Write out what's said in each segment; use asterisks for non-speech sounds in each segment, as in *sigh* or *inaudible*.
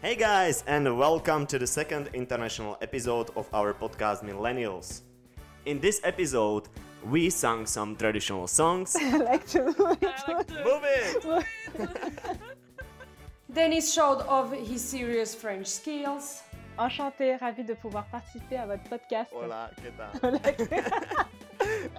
Hey guys, and welcome to the second international episode of our podcast Millennials. In this episode, we sang some traditional songs. *laughs* I like *laughs* *laughs* to move it. Move it! Dennis showed off his serious French skills. Enchantée, ravie de pouvoir participer à votre podcast. Hola, ¿qué tal?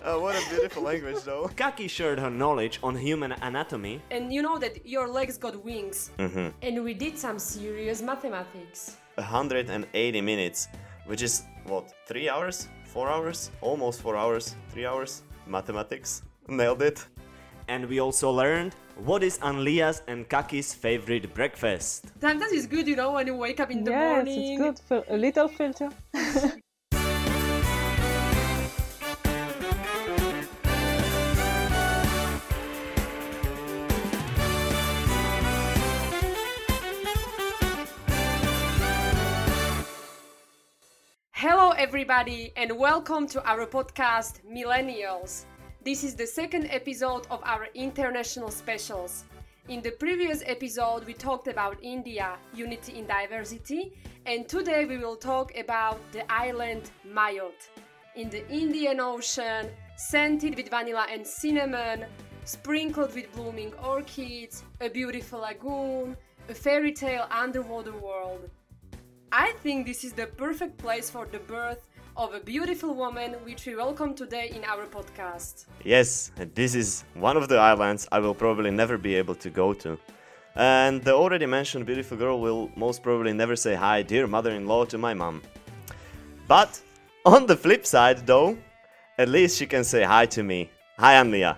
Oh, *laughs* what a beautiful language, though. Kaki shared her knowledge on human anatomy. And you know that your legs got wings. Mm-hmm. And we did some serious mathematics. 180 minutes, which is what, three hours? Four hours? Almost four hours? Three hours? Mathematics. Nailed it. And we also learned what is Anlia's and Kaki's favorite breakfast. Damn, that is good, you know, when you wake up in the yes, morning. it's good. For a little filter. *laughs* everybody, and welcome to our podcast Millennials. This is the second episode of our international specials. In the previous episode, we talked about India, unity in diversity, and today we will talk about the island Mayotte. In the Indian Ocean, scented with vanilla and cinnamon, sprinkled with blooming orchids, a beautiful lagoon, a fairy tale underwater world. I think this is the perfect place for the birth of a beautiful woman, which we welcome today in our podcast. Yes, this is one of the islands I will probably never be able to go to. And the already mentioned beautiful girl will most probably never say hi, dear mother in law, to my mom. But on the flip side, though, at least she can say hi to me. Hi, Anlia.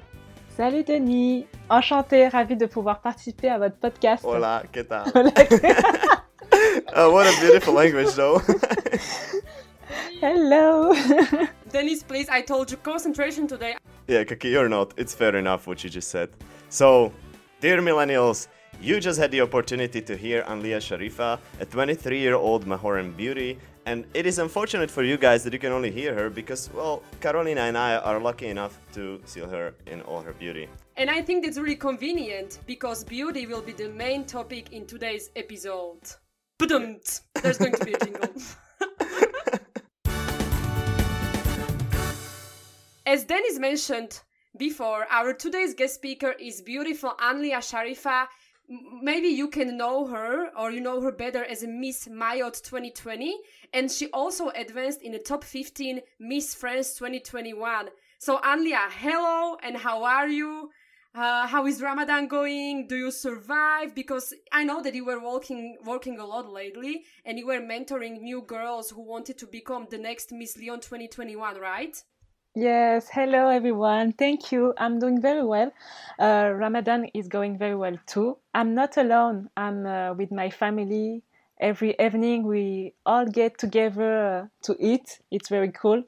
Salut Denis. Enchantée, ravie de pouvoir participer à votre podcast. Hola, ¿qué tal? *laughs* Hola. *laughs* oh, what a beautiful language, though. *laughs* Hello. *laughs* Dennis, please, I told you concentration today. yeah, Kaki, you're not. It's fair enough what you just said. So, dear millennials, you just had the opportunity to hear Anlia Sharifa, a 23 year old Mahoran beauty, and it is unfortunate for you guys that you can only hear her because, well, Carolina and I are lucky enough to see her in all her beauty. And I think that's really convenient because beauty will be the main topic in today's episode. Ba-dumt. There's going to be a jingle. *laughs* As Dennis mentioned before, our today's guest speaker is beautiful Anlia Sharifa. Maybe you can know her or you know her better as Miss Mayotte 2020, and she also advanced in the top 15 Miss France 2021. So, Anlia, hello and how are you? Uh, how is Ramadan going? Do you survive? Because I know that you were working working a lot lately, and you were mentoring new girls who wanted to become the next Miss Lyon 2021, right? yes, hello everyone. Thank you. I'm doing very well. Uh, Ramadan is going very well too. I'm not alone. I'm uh, with my family. Every evening we all get together uh, to eat. It's very cool.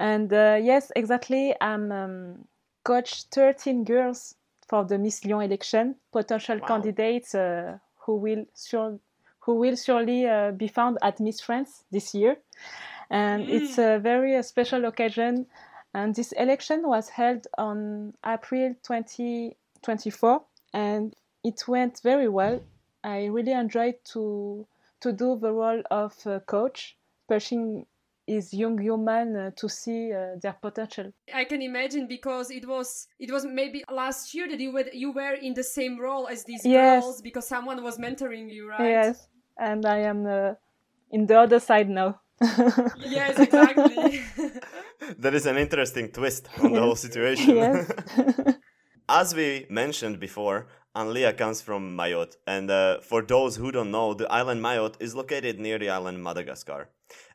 And uh, yes, exactly. I'm um, coach 13 girls for the Miss Lyon election, potential Wow. candidates uh, who will sure, who will surely uh, be found at Miss France this year. And it's a very uh, special occasion. And this election was held on April 2024, and it went very well. I really enjoyed to to do the role of coach, pushing his young human uh, to see uh, their potential. I can imagine because it was it was maybe last year that you were you were in the same role as these Yes. girls because someone was mentoring you, right? Yes, and I am uh, in the other side now. *laughs* Yes, exactly. *laughs* that is an interesting twist on the whole situation. yes. *laughs* As we mentioned before, Anlia comes from Mayotte, and uh, for those who don't know, the island Mayotte is located near the island Madagascar.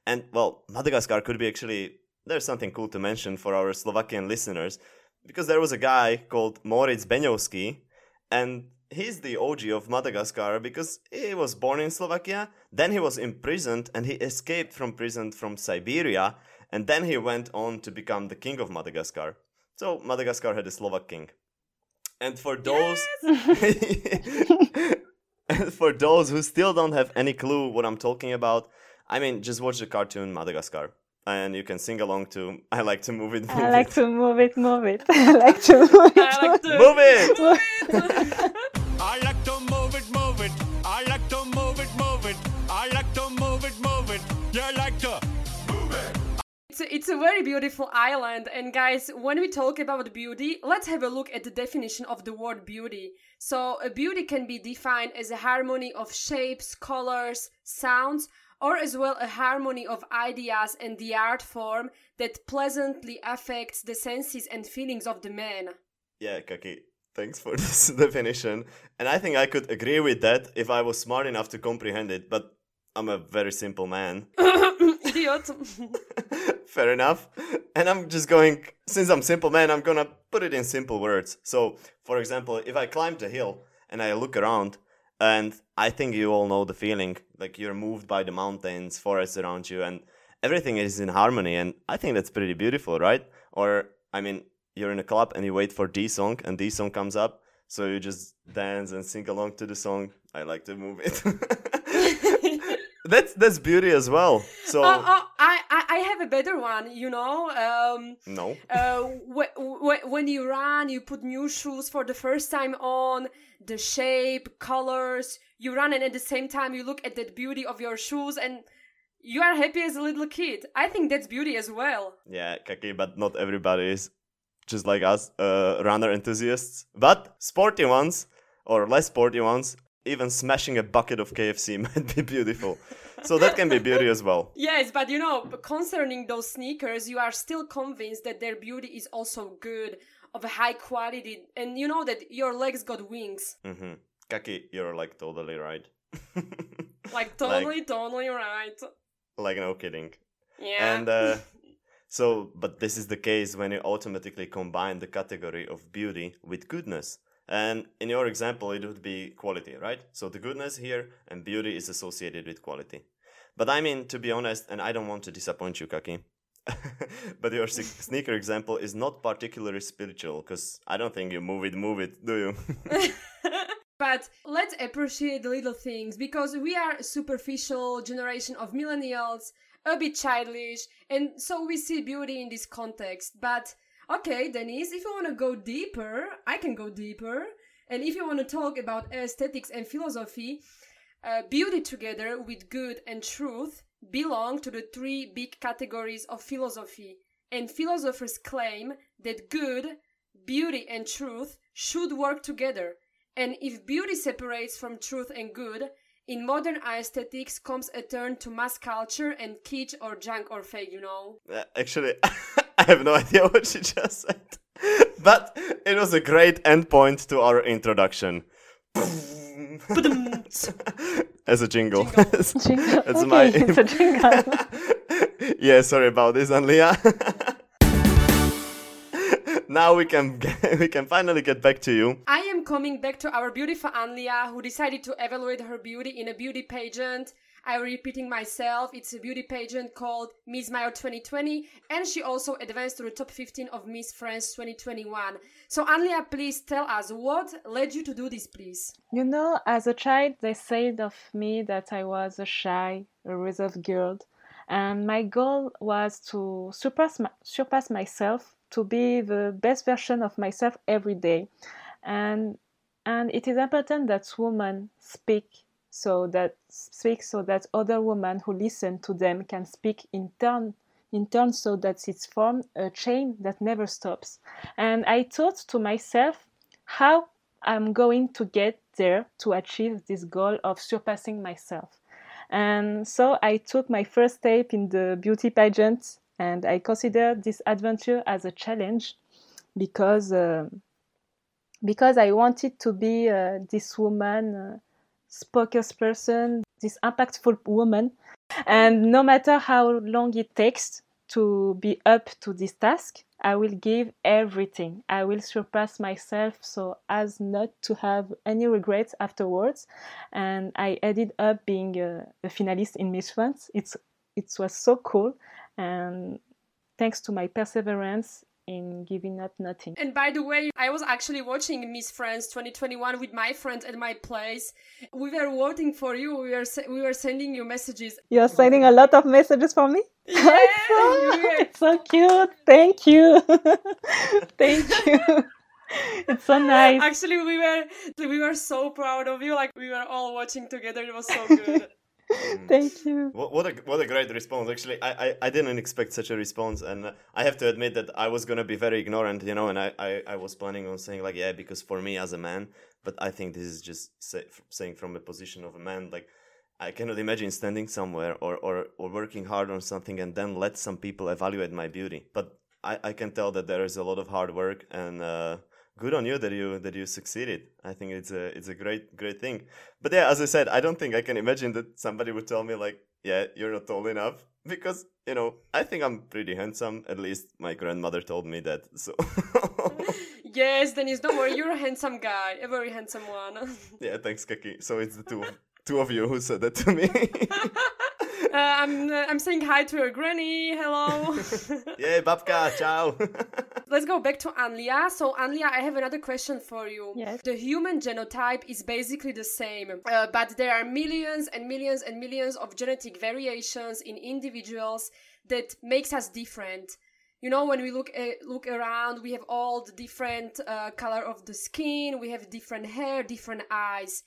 And well, Madagascar could be actually there's something cool to mention for our Slovakian listeners, because there was a guy called Moritz Beňovský, and he's the OG of Madagascar because he was born in Slovakia, then he was imprisoned, and he escaped from prison from Siberia, and then he went on to become the king of Madagascar. So Madagascar had a Slovak king. And for those *laughs* *laughs* and for those who still don't have any clue what I'm talking about, I mean just watch the cartoon Madagascar. And you can sing along to I like to move it. Move I like it. to move it, move it. *laughs* I like to move it. I like to Move it's a very beautiful island. And guys, when we talk about beauty, let's have a look at the definition of the word beauty. So, a beauty can be defined as a harmony of shapes, colors, sounds, or as well a harmony of ideas and the art form that pleasantly affects the senses and feelings of the man. Yeah, Kaki, thanks for *laughs* this definition. And I think I could agree with that if I was smart enough to comprehend it, but I'm a very simple man. *laughs* Idiot. *laughs* Fair enough. And I'm just going, since I'm simple man, I'm gonna put it in simple words. So, for example, if I climb the hill and I look around, and I think you all know the feeling like you're moved by the mountains, forests around you, and everything is in harmony. And I think that's pretty beautiful, right? Or, I mean, you're in a club and you wait for D song, and D song comes up, so you just dance and sing along to the song. I like to move it. *laughs* that's that's beauty as well. So Oh, oh, I, I I have a better one. You know, um, no, uh, wh- wh- when you run, you put new shoes for the first time on. The shape, colors. You run, and at the same time, you look at the beauty of your shoes, and you are happy as a little kid. I think that's beauty as well. yeah, Kaki, but not everybody is just like us, uh, runner enthusiasts. But sporty ones or less sporty ones, even smashing a bucket of KFC *laughs* might be beautiful. So that can be beauty as well. *laughs* Yes, but you know, concerning those sneakers, you are still convinced that their beauty is also good, of a high quality, and you know that your legs got wings. hmm Kaki, you're like totally right. *laughs* Like totally, totally right. like no kidding. Yeah. And uh, so, but this is the case when you automatically combine the category of beauty with goodness. And in your example, it would be quality, right? So the goodness here and beauty is associated with quality. But I mean, to be honest, and I don't want to disappoint you, Kaki, *laughs* but your *laughs* sneaker example is not particularly spiritual because I don't think you move it, move it, do you? *laughs* but let's appreciate the little things because we are a superficial generation of millennials, a bit childish, and so we see beauty in this context. But okay, Denise, if you want to go deeper, I can go deeper. And if you want to talk about aesthetics and philosophy, uh, beauty together with good and truth belong to the three big categories of philosophy. And philosophers claim that good, beauty, and truth should work together. And if beauty separates from truth and good, in modern aesthetics comes a turn to mass culture and kitsch or junk or fake, you know? Uh, Actually, *laughs* *laughs* I have no idea what she just said. But it was a great endpoint to our introduction. As a jingle. Jingle. *laughs* That's okay, my- it's a jingle. *laughs* yeah, sorry about this, Anlia. now we can get, we can finally get back to you. I am coming back to our beautiful Anlia who decided to evaluate her beauty in a beauty pageant. I'm repeating myself, it's a beauty pageant called Miss Mayotte 2020, and she also advanced to the top 15 of Miss France 2021. So, Anlia, please tell us what led you to do this, please. You know, as a child, they said of me that I was a shy, a reserved girl, and my goal was to surpass my, surpass myself, to be the best version of myself every day, and and it is important that women speak so that speak so that other women who listen to them can speak in turn in turn so that it's formed a chain that never stops. And i thought to myself how i'm going to get there to achieve this goal of surpassing myself. And so i took my first step in the beauty pageant and i considered this adventure as a challenge because um because i wanted to be uh, this woman uh, spokesperson this impactful woman. And no matter how long it takes to be up to this task i will give everything. I will surpass myself so as not to have any regrets afterwards. And i ended up being a, a finalist in miss france. It's it was so cool. And thanks to my perseverance in giving up nothing And by the way, I was actually watching Miss France 2021 with my friends at my place. We were voting for you. We were we were sending you messages. you're sending a lot of messages for me *laughs* Yeah, it's, so, yeah. it's *laughs* so cute thank you *laughs* thank you it's so nice Actually, we were we were so proud of you. Like we were all watching together. It was so good. Thank you. What, what a what a great response! Actually, I, I, I didn't expect such a response, and I have to admit that I was gonna be very ignorant, you know, and I, I, I was planning on saying like yeah, because for me as a man, but I think this is just say, saying from a position of a man, like I cannot imagine standing somewhere or, or or working hard on something and then let some people evaluate my beauty. But I, I can tell that there is a lot of hard work and. Uh, good on you that you that you succeeded. I think it's a it's a great great thing. But yeah, as I said, I don't think I can imagine that somebody would tell me like, yeah, you're not tall enough because you know I think I'm pretty handsome. At least my grandmother told me that. So. *laughs* yes, Dennis, don't worry. You're a handsome guy, a very handsome one. *laughs* yeah, thanks, Kaki. So it's the two *laughs* two of you who said that to me. Uh, I'm uh, I'm saying hi to your granny. Hello. *laughs* yeah, babka, ciao. *laughs* Let's go back to Anlia. So Anlia, I have another question for you. Yes. The human genotype is basically the same, uh, but there are millions and millions and millions of genetic variations in individuals that makes us different. You know, when we look uh, look around, we have all the different uh, color of the skin, we have different hair, different eyes.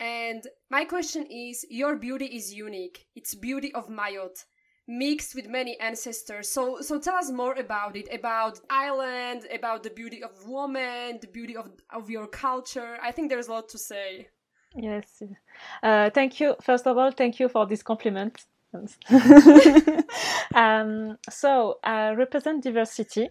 And my question is your beauty is unique. It's beauty of Mayotte mixed with many ancestors. So so tell us more about it, about island, about the beauty of woman, the beauty of of your culture. I think there's a lot to say. Yes. Uh, thank you. First of all, thank you for this compliment. *laughs* um, so I represent diversity.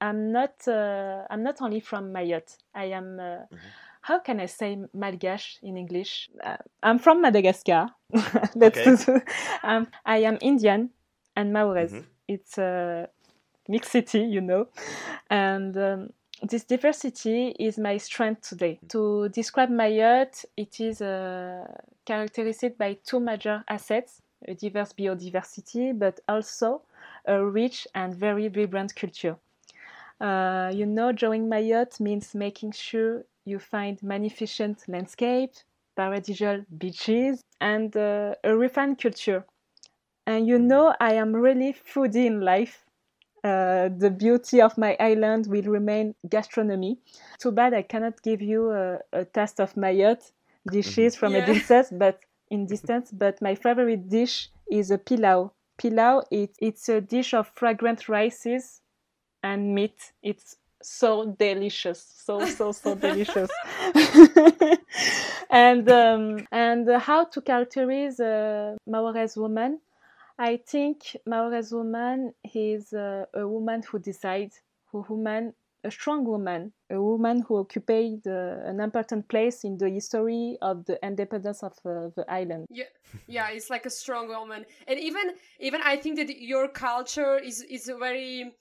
I'm not. Uh, I'm not only from Mayotte. I am. Uh, mm-hmm how can I say Malgache in English? Uh, I'm from Madagascar. *laughs* okay. *laughs* um, I am Indian and Maoris. Mm-hmm. It's a mixed city, you know. And um, this diversity is my strength today. Mm-hmm. To describe my Mayotte, it is uh, characterized by two major assets a diverse biodiversity, but also a rich and very vibrant culture. Uh, you know, drawing my Mayotte means making sure you find magnificent landscape, paradisial beaches, and uh, a refined culture. And you know, I am really foodie in life. Uh, the beauty of my island will remain gastronomy. Too bad I cannot give you a, a taste of Mayotte dishes from yeah. a distance, but in distance. But my favorite dish is a pilau. Pilau, it, it's a dish of fragrant rices and meat. It's so delicious so so so delicious. *laughs* *laughs* And um, and how to characterize a Maorese woman? I think Maorese woman is a, a woman who decides who woman a strong woman, a woman who occupied uh, an important place in the history of the independence of uh, the island. Yeah, yeah, it's like a strong woman, and even even I think that your culture is is very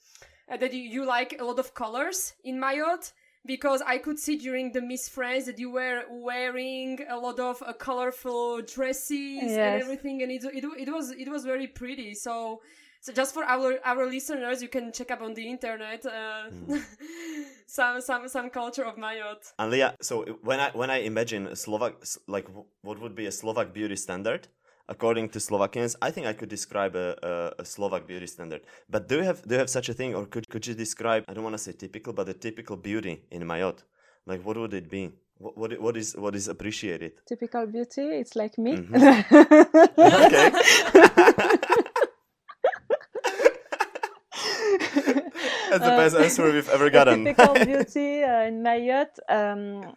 uh, that you, you like a lot of colors in Mayotte because I could see during the Miss France that you were wearing a lot of uh, colorful dresses yes. and everything, and it, it, it was it was very pretty. So so just for our our listeners, you can check up on the internet uh, mm. *laughs* some some some culture of Mayotte. Anlia, so when I when I imagine a Slovak like what would be a Slovak beauty standard, according to Slovakians, I think I could describe a, a, a, Slovak beauty standard. But do you have do you have such a thing, or could could you describe? I don't want to say typical, but a typical beauty in Mayotte. Like what would it be? What what, what is what is appreciated? Typical beauty. It's like me. Mm-hmm. *laughs* okay. *laughs* That's the best uh, answer we've ever gotten. typical beauty uh, in Mayotte. Um,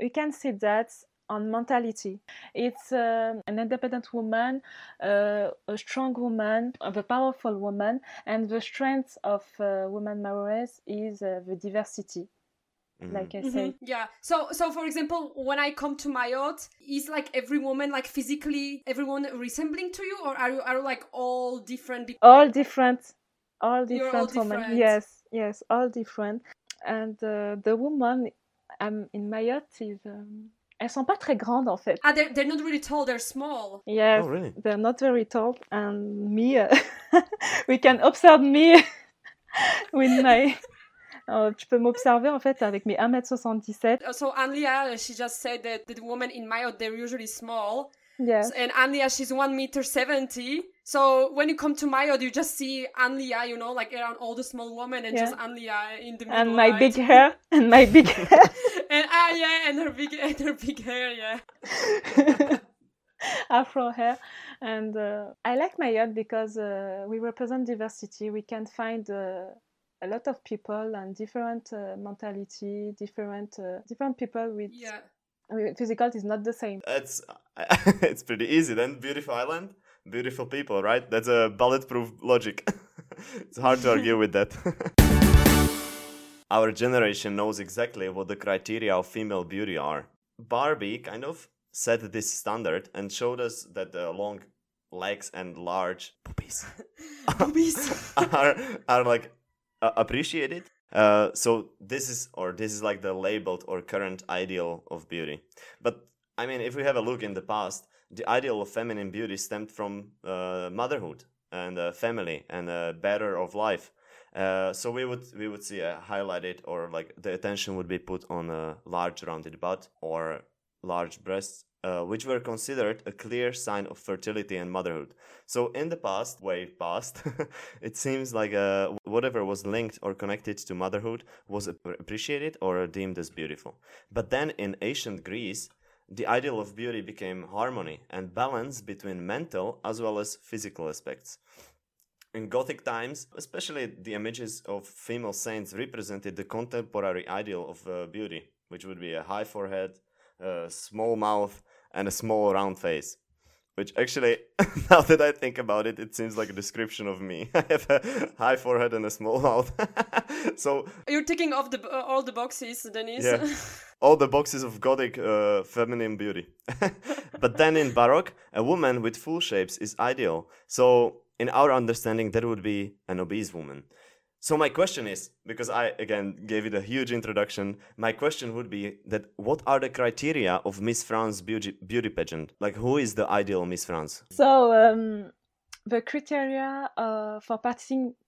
we can see that on mentality. It's uh, an independent woman, uh, a strong woman, a powerful woman, and the strength of uh, woman Maoris is uh, the diversity. Mm-hmm. Like I mm-hmm. say, yeah. So, so for example, when I come to Mayotte, is like every woman, like physically, everyone resembling to you, or are you are you like all different? Be- all different, all different all women. Different. Yes, yes, all different. And uh, the woman um, in Mayotte is. Um, elles sont pas très grandes en fait. Ah, they're, they're not really tall, they're small. Yes, oh, really? they're not very tall. And me, uh, *laughs* we can observe me *laughs* with my. Uh, tu peux m'observer en fait avec mes 1m77. Uh, so Anlia, she just said that the women in Mayotte, they're usually small. Yes. And Anlia, she's one meter seventy. So when you come to Mayotte, you just see Anlia, you know, like around all the small women, and yeah. just Anlia in the middle. And my right? big hair, and my big *laughs* hair. And ah yeah, and her big *laughs* and her big hair, yeah. *laughs* afro hair. And uh, I like Mayotte because uh, we represent diversity. We can find uh, a lot of people and different uh, mentality, different uh, different people with Yeah. with physical is not the same. It's *laughs* it's pretty easy then. Beautiful island, beautiful people, right? That's a bulletproof logic. it's hard to argue with that. Our generation knows exactly what the criteria of female beauty are. Barbie kind of set this standard and showed us that the long legs and large *laughs* boobies Boobies. *laughs* are are like uh, appreciated. Uh, so this is or this is like the labeled or current ideal of beauty. But I mean, if we have a look in the past, the ideal of feminine beauty stemmed from uh, motherhood and uh, family and a better of life. Uh, so we would we would see a highlighted or like the attention would be put on a large rounded butt or large breasts, uh, which were considered a clear sign of fertility and motherhood. So in the past, way past, *laughs* it seems like uh, whatever was linked or connected to motherhood was appreciated or deemed as beautiful. But then in ancient Greece, the ideal of beauty became harmony and balance between mental as well as physical aspects. In Gothic times, especially the images of female saints represented the contemporary ideal of uh, beauty, which would be a high forehead, a small mouth, and a small round face. Which actually, *laughs* now that I think about it, it seems like a description of me. *laughs* I have a high forehead and a small mouth. *laughs* so You're ticking off the uh, all the boxes, Denise. Yeah. all the boxes of Gothic uh, feminine beauty. but then in Baroque, a woman with full shapes is ideal. So, in our understanding, that would be an obese woman. So, my question is because I again gave it a huge introduction, my question would be that what are the criteria of Miss France beauty, beauty pageant? Like, who is the ideal Miss France? So um, the criteria uh, for,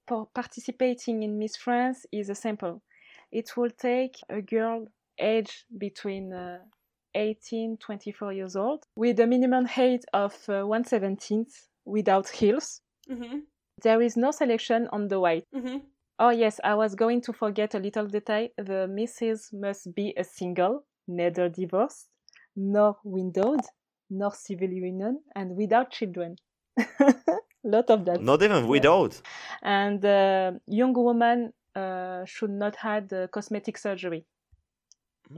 for participating in Miss France is a sample. It will take a girl aged between uh, 18 24 years old with a minimum height of uh, 117th without heels. Hmm There is no selection on the white. hmm Oh yes, I was going to forget a little detail. The missus must be a single, neither divorced, nor widowed, nor civil union, and without children. *laughs* Lot of that. Not even without. And uh, young woman uh, should not had uh, cosmetic surgery.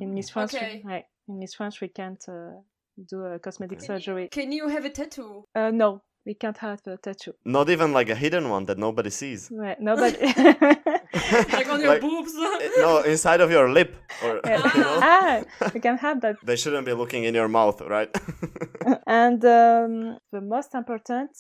In Miss France, we- right, in Miss France, we can't uh, do a cosmetic Okay. surgery. Can you have a tattoo? Uh, no, we can't have a tattoo. Not even like a hidden one that nobody sees. Right, nobody. *laughs* Like on your Like- boobs? Eh, no, inside of your lip. Or, *laughs* Yeah. *laughs* you know? ah, we can have that. They shouldn't be looking in your mouth, right? And um, the most important,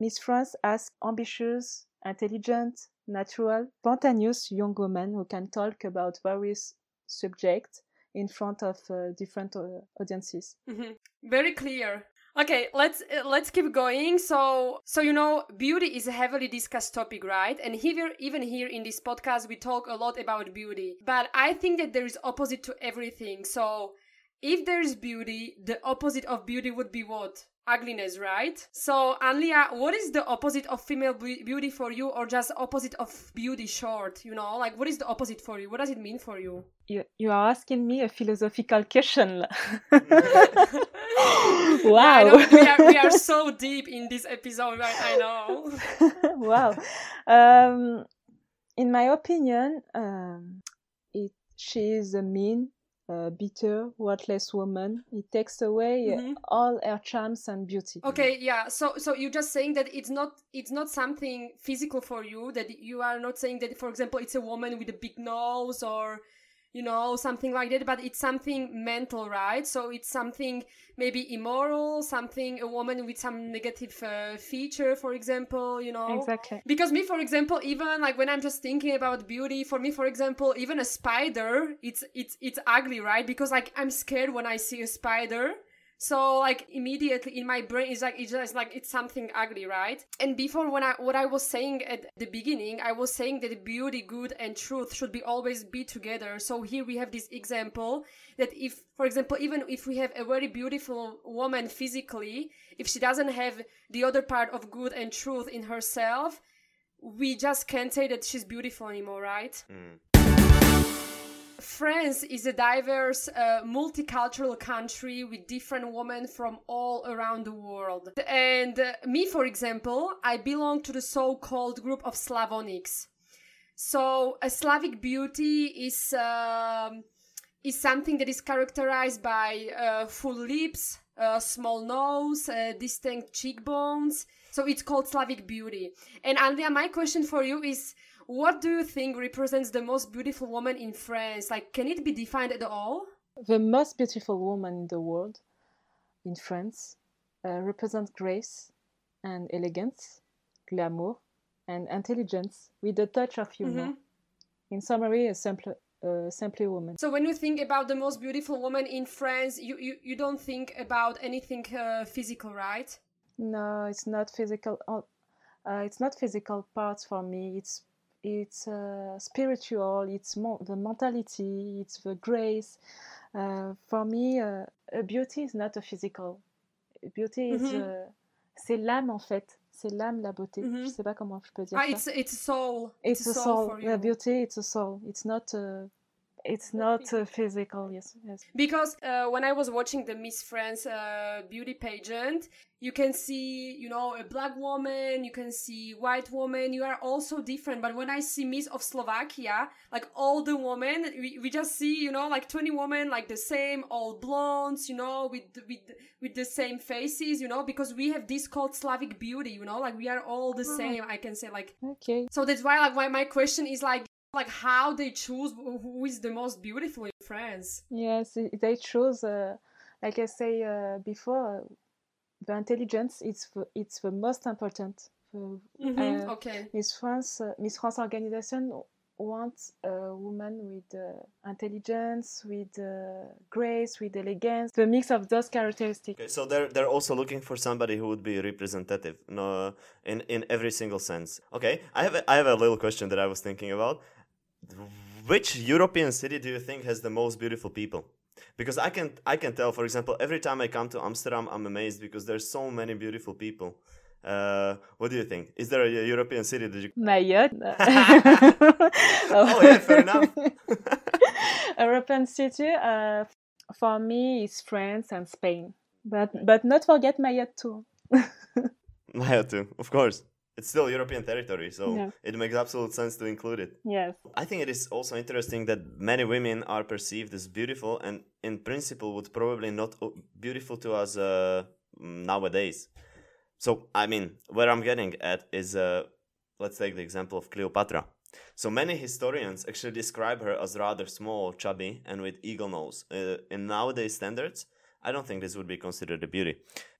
Miss France asks ambitious, intelligent, natural, spontaneous young women who can talk about various subjects in front of uh, different uh, audiences. hmm Very clear. Okay, let's uh, let's keep going. So so you know, beauty is a heavily discussed topic, right? And here even here in this podcast we talk a lot about beauty. But I think that there is opposite to everything. So if there is beauty, the opposite of beauty would be what? Ugliness, right? So Anlia, what is the opposite of female be- beauty for you or just opposite of beauty short, you know? Like what is the opposite for you? What does it mean for you? You, you are asking me a philosophical question. *laughs* *laughs* wow. know we are, we are *laughs* so deep in this episode, right? I know. wow. Um, in my opinion, um, it, she is a mean, uh, bitter, worthless woman. It takes away Mhm. all her charms and beauty. Okay, yeah. So so you're just saying that it's not it's not something physical for you. That you are not saying that, for example, it's a woman with a big nose or you know something like that. But it's something mental, right? So it's something maybe immoral, something a woman with some negative uh, feature, for example. You know. Exactly. Because me, for example, even like when I'm just thinking about beauty, for me, for example, even a spider, it's it's it's ugly, right? Because like I'm scared when I see a spider. So like immediately in my brain is like it's just like it's something ugly, right? And before when I what I was saying at the beginning, I was saying that beauty, good, and truth should be always be together. So here we have this example that if, for example, even if we have a very beautiful woman physically, if she doesn't have the other part of good and truth in herself, we just can't say that she's beautiful anymore, right? Mm. France is a diverse, uh, multicultural country with different women from all around the world. And uh, me, for example, I belong to the so-called group of Slavonics. So a Slavic beauty is um, is something that is characterized by uh, full lips, uh, small nose, uh, distinct cheekbones. So it's called Slavic beauty. And Andrea, my question for you is what do you think represents the most beautiful woman in France? Like, can it be defined at all? The most beautiful woman in the world, in France, uh, represents grace and elegance, glamour, and intelligence with a touch of humor. Mm-hmm. In summary, a simple, uh, simply woman. So when you think about the most beautiful woman in France, you, you, you don't think about anything uh, physical, right? No, it's not physical. Uh, it's not physical parts for me. It's it's uh, spiritual. It's mo- the mentality. It's the grace. Uh, for me, uh, a beauty is not a physical. Beauty is Mhm. c'est l'âme en fait. C'est l'âme la beauté. Mhm. Je sais pas comment je peux dire Ah, ça. it's it's a soul. It's a soul. The you. beauty, it's a soul. It's not. Uh, it's not uh, physical. Yes. Yes. Because uh, when I was watching the Miss France uh, beauty pageant, you can see, you know, a black woman, you can see white woman. You are also different. But when I see Miss of Slovakia, like all the women, we, we just see, you know, like twenty women, like the same, all blondes, you know, with with with the same faces, you know, because we have this called Slavic beauty, you know, like we are all the same. I can say like Okay. so that's why like why my question is like like how they choose who who is the most beautiful in France. Yes, they choose, uh, like I say uh, before, uh, the intelligence. It's the, it's the most important. The, Mhm, uh, okay. Miss France, uh, Miss France organization wants a woman with uh, intelligence, with uh, grace, with elegance, the mix of those characteristics. Okay, so they're they're also looking for somebody who would be representative, no, in in every single sense. Okay, I have a, I have a little question that I was thinking about. Which European city do you think has the most beautiful people? Because I can I can tell, for example, every time I come to Amsterdam, I'm amazed because there's so many beautiful people. Uh, what do you think? Is there a European city that you? *laughs* Mayotte. *laughs* *laughs* Oh, yeah, fair enough. European city, uh, for me, is France and Spain. But but not forget Mayotte too. Maya too, of course. It's still European territory, so Yeah. it makes absolute sense to include it. Yes. I think it is also interesting that many women are perceived as beautiful and in principle would probably not beautiful to us uh, nowadays. So, I mean, where I'm getting at is uh, let's take the example of Cleopatra. So many historians actually describe her as rather small, chubby, and with eagle nose. Uh, in nowadays standards, I don't think this would be considered a beauty.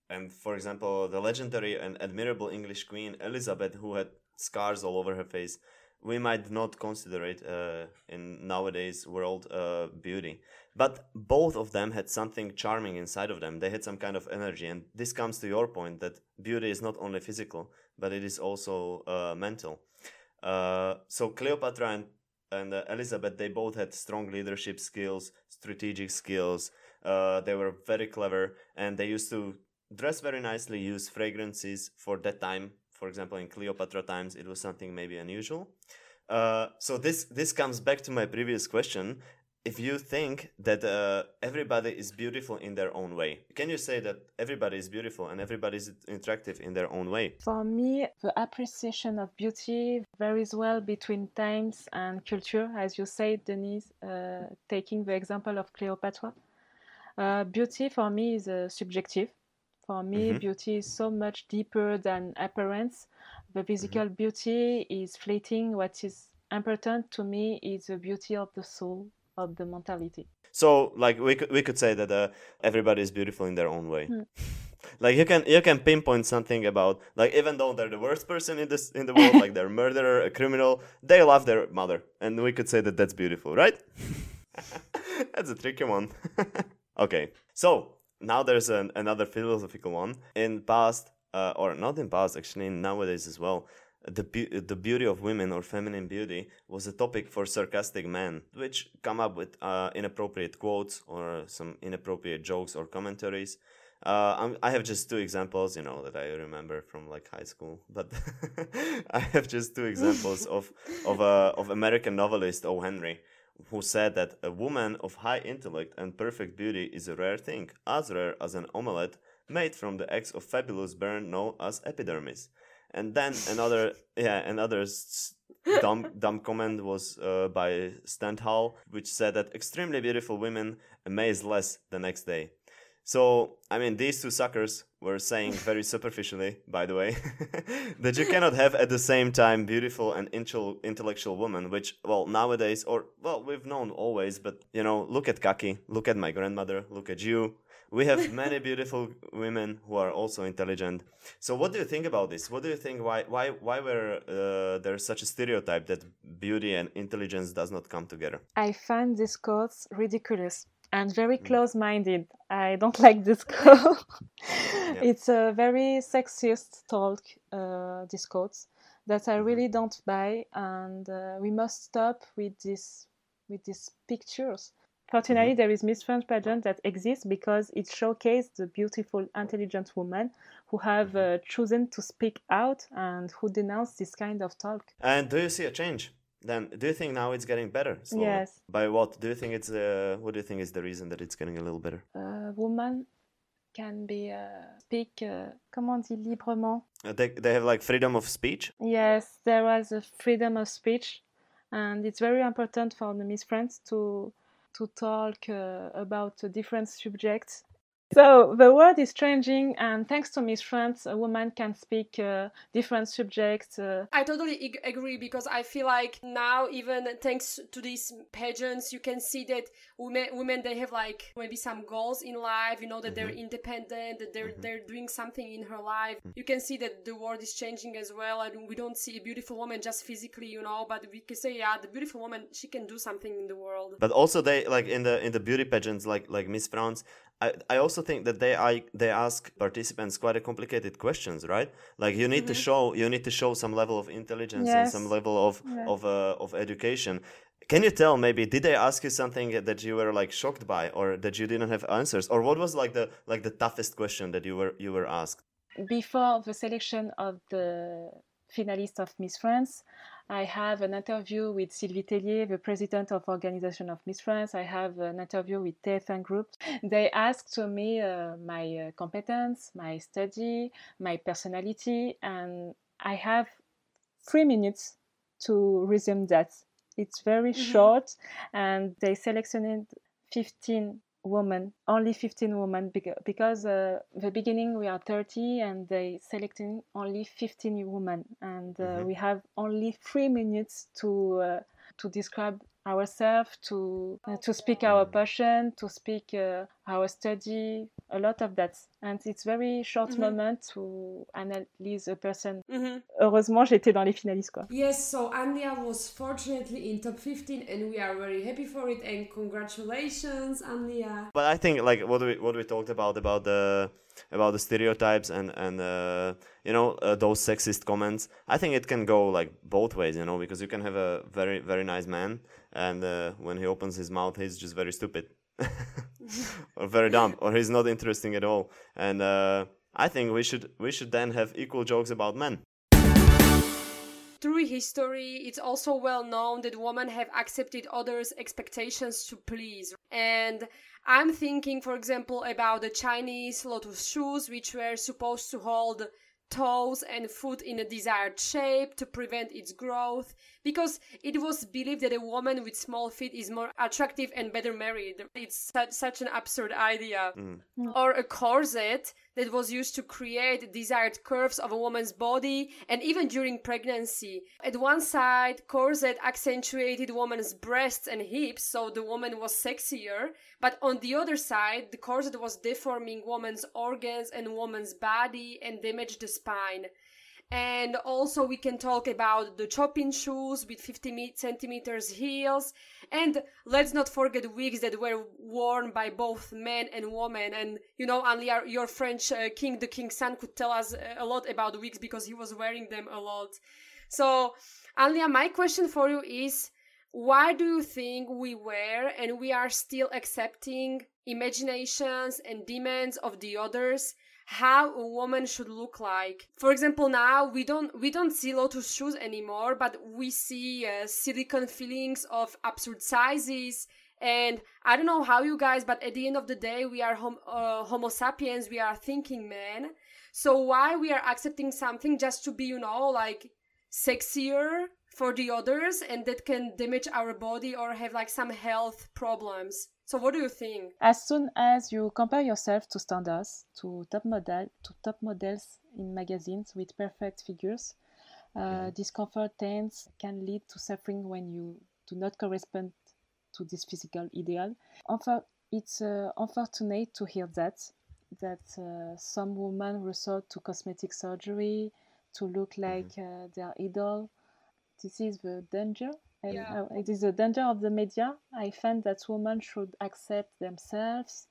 And for example, the legendary and admirable English queen Elizabeth, who had scars all over her face, we might not consider it uh, in nowadays world uh, beauty. But both of them had something charming inside of them. They had some kind of energy, and this comes to your point that beauty is not only physical, but it is also uh, mental. Uh, so Cleopatra and and uh, Elizabeth, they both had strong leadership skills, strategic skills. Uh, they were very clever, and they used to dress very nicely, use fragrances for that time. For example, in Cleopatra times, it was something maybe unusual. Uh, so this this comes back to my previous question. If you think that uh, everybody is beautiful in their own way, can you say that everybody is beautiful and everybody is attractive in their own way? For me, the appreciation of beauty varies well between times and culture. As you said, Denise, uh, taking the example of Cleopatra. Uh, beauty for me is uh, subjective. For me, Mhm. beauty is so much deeper than appearance. The physical beauty is fleeting. What is important to me is the beauty of the soul, of the mentality. So, like we could we could say that uh, everybody is beautiful in their own way. Hmm. *laughs* like you can you can pinpoint something about like even though they're the worst person in this in the world, like they're a murderer, a criminal, they love their mother, and we could say that that's beautiful, right? *laughs* that's a tricky one. *laughs* okay, so now there's an, another philosophical one. In past, uh, or not in past, actually, nowadays as well, the be- the beauty of women or feminine beauty was a topic for sarcastic men, which come up with uh, inappropriate quotes or some inappropriate jokes or commentaries. Uh, I have just two examples, you know, that I remember from like high school. But *laughs* I have just two examples of of uh, of American novelist O. Henry, who said that a woman of high intellect and perfect beauty is a rare thing, as rare as an omelette made from the eggs of fabulous burn known as epidermis. And then another, yeah, another dumb, *laughs* dumb comment was uh, by Hall, which said that extremely beautiful women amaze less the next day. So, I mean, these two suckers were saying very *laughs* superficially, by the way, *laughs* that you cannot have at the same time beautiful and intellectual woman, which, well, nowadays, or, well, we've known always, but, you know, look at Kaki, look at my grandmother, look at you. We have many *laughs* beautiful women who are also intelligent. So, what do you think about this? What do you think? Why, why, why were uh, there such a stereotype that beauty and intelligence does not come together? I find this quote ridiculous and very mm. close-minded. I don't *laughs* like this quote. yeah. It's a very sexist talk. Uh, this quote that I mm-hmm. really don't buy, and uh, we must stop with this with these pictures. Fortunately, mm-hmm. there is Miss France pageant that exists because it showcases the beautiful, intelligent women who have mm-hmm. uh, chosen to speak out and who denounce this kind of talk. And do you see a change? Then, do you think now it's getting better? Slowly? Yes. By what? Do you think it's uh, what do you think is the reason that it's getting a little better? A woman can be uh, speak. Uh, comment on dit librement? Uh, they they have like freedom of speech. Yes, there was a freedom of speech, and it's very important for the Miss France to to talk uh, about different subjects so the world is changing, and thanks to Miss France, a woman can speak uh, different subjects. Uh. I totally ag- agree because I feel like now, even thanks to these pageants, you can see that women, women they have like maybe some goals in life. You know that mm-hmm. they're independent, that they're mm-hmm. they're doing something in her life. Mm-hmm. You can see that the world is changing as well, and we don't see a beautiful woman just physically, you know, but we can say, yeah, the beautiful woman she can do something in the world. But also, they like in the in the beauty pageants, like like Miss France, I, I also think that they I, they ask participants quite a complicated questions, right? Like you need mm-hmm. to show you need to show some level of intelligence yes. and some level of of uh, of education. Can you tell maybe did they ask you something that you were like shocked by or that you didn't have answers or what was like the like the toughest question that you were you were asked? Before the selection of the finalists of Miss France, I have an interview with Sylvie Tellier, the president of Organization of Miss France. I have an interview with TF1 Group. They asked to me uh, my uh, competence, my study, my personality, and I have three minutes to resume that. It's very mm-hmm. short, and they selected 15 women, only 15 women, because uh, the beginning we are 30 and they selecting only 15 women, and uh, mm-hmm. we have only three minutes to uh, to describe ourselves, to uh, to speak our passion, to speak uh, our study, a lot of that. And it's very short mm-hmm. moment to analyze a person. Mm-hmm. Heureusement, j'étais dans les finalistes, quoi. Yes, so Andrea was fortunately in top 15 and we are very happy for it and congratulations, Andrea. But I think like what we what we talked about about the about the stereotypes and and uh, you know uh, those sexist comments i think it can go like both ways you know because you can have a very very nice man and uh, when he opens his mouth he's just very stupid *laughs* or very dumb or he's not interesting at all and uh, i think we should we should then have equal jokes about men through history, it's also well known that women have accepted others' expectations to please. And I'm thinking, for example, about the Chinese lotus shoes, which were supposed to hold toes and foot in a desired shape to prevent its growth because it was believed that a woman with small feet is more attractive and better married. It's such, such an absurd idea. Mm. Or a corset that was used to create desired curves of a woman's body and even during pregnancy. At one side, corset accentuated woman's breasts and hips so the woman was sexier, but on the other side, the corset was deforming woman's organs and woman's body and damaged the spine. And also we can talk about the chopine shoes with 50 centimeters heels. And let's not forget wigs that were worn by both men and women. And you know, our, your French uh, king, the king's son, could tell us a lot about wigs because he was wearing them a lot. So, Anlia, my question for you is why do you think we were and we are still accepting imaginations and demands of the others how a woman should look like. For example, now we don't we don't see lotus shoes anymore, but we see uh, silicone fillings of absurd sizes. And I don't know how you guys, but at the end of the day, we are hom- uh, Homo sapiens. We are thinking men. So why we are accepting something just to be, you know, like sexier for the others, and that can damage our body or have like some health problems. So what do you think? As soon as you compare yourself to standards, to top model, to top models in magazines with perfect figures, uh, discomfort tends can lead to suffering when you do not correspond to this physical ideal. Unfor- it's uh, unfortunate to hear that that uh, some women resort to cosmetic surgery to look like uh, their idol. This is the danger. And, Yeah. uh, it is the danger of the media. I find that women should accept themselves,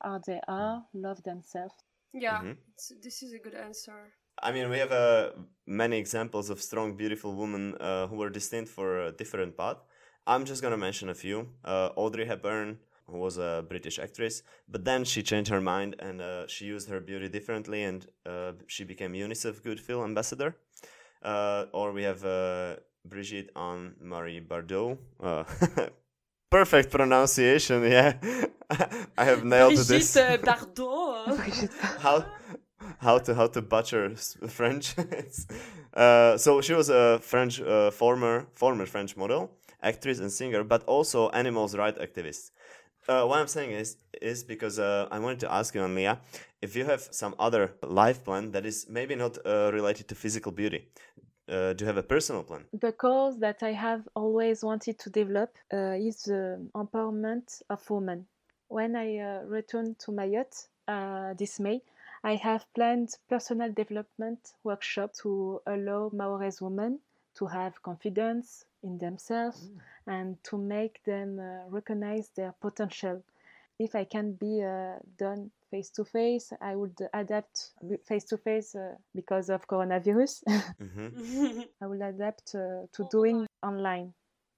how they are, love themselves. Yeah, Mhm. this is a good answer. I mean, we have uh, many examples of strong, beautiful women uh, who were destined for a different path. I'm just gonna mention a few. Uh, Audrey Hepburn, who was a British actress, but then she changed her mind and uh, she used her beauty differently, and uh, she became UNICEF Goodwill Ambassador. Uh, or we have uh, Brigitte Anne Marie Bardot. Uh, *laughs* perfect pronunciation, yeah. *laughs* I have nailed this Brigitte Bardot. *laughs* how how to how to butcher French. Uh, so she was a French uh, former former French model, actress, and singer, but also animals' right activist. Uh, what I'm saying is is because uh, I wanted to ask you, Anlia, if you have some other life plan that is maybe not uh, related to physical beauty. Uh, do you have a personal plan? The cause that I have always wanted to develop uh, is the empowerment of women. When I uh, return to Mayotte uh, this May, I have planned personal development workshop to allow Maorese women to have confidence in themselves and to make them uh, recognize their potential. If I can be uh, done face to face, I would adapt face to face because of coronavirus. Mm-hmm. *laughs* I will adapt uh, to doing online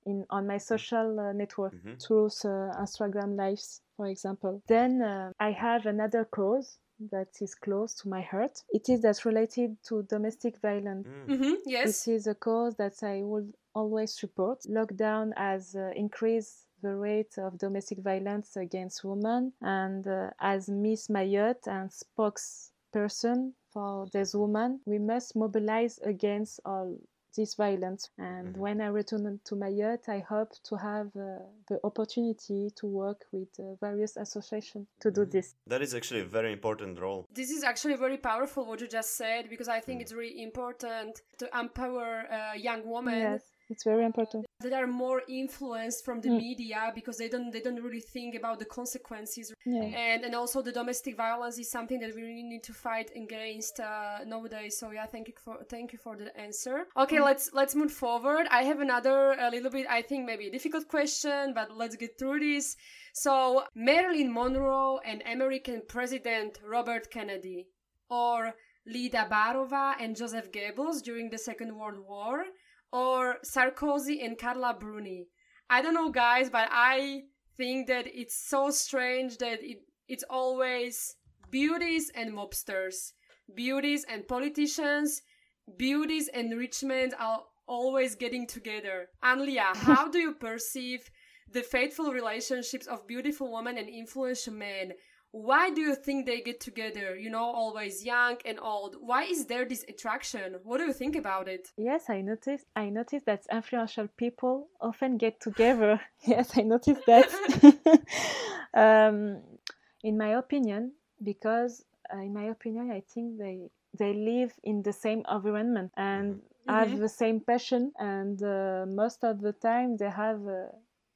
in on my social uh, network Mhm. through uh, Instagram lives, for example. Then uh, I have another cause that is close to my heart. It is that related to domestic violence. Mm. hmm yes. This is a cause that I will always support. Lockdown has uh, increased the rate of domestic violence against women, and uh, as Miss Mayotte and spokesperson for these women, we must mobilize against all this violence. And Mhm. when I return to Mayotte, I hope to have uh, the opportunity to work with uh, various associations to do Mhm. this. That is actually a very important role. This is actually very powerful what you just said because I think Mm. it's really important to empower uh, young women Yes, it's very important. that are more influenced from the Mm. media because they don't they don't really think about the consequences Yeah. and and also the domestic violence is something that we really need to fight against uh, nowadays so yeah thank you for thank you for the answer okay let's let's move forward i have another a little bit i think maybe a difficult question but let's get through this so marilyn monroe and american president robert kennedy or lida baarova and joseph goebbels during the second world war or sarkozy and carla bruni i don't know guys but i think that it's so strange that it, it's always beauties and mobsters, beauties and politicians, beauties and rich men are always getting together. Anlia, *laughs* how do you perceive the faithful relationships of beautiful women and influential men? Why do you think they get together? You know, always young and old. Why is there this attraction? What do you think about it? Yes, I noticed. I noticed that influential people often get together. *laughs* yes, I noticed that. *laughs* um, in my opinion, because uh, in my opinion, I think they they live in the same environment and have Mhm. the same passion, and uh, most of the time they have a,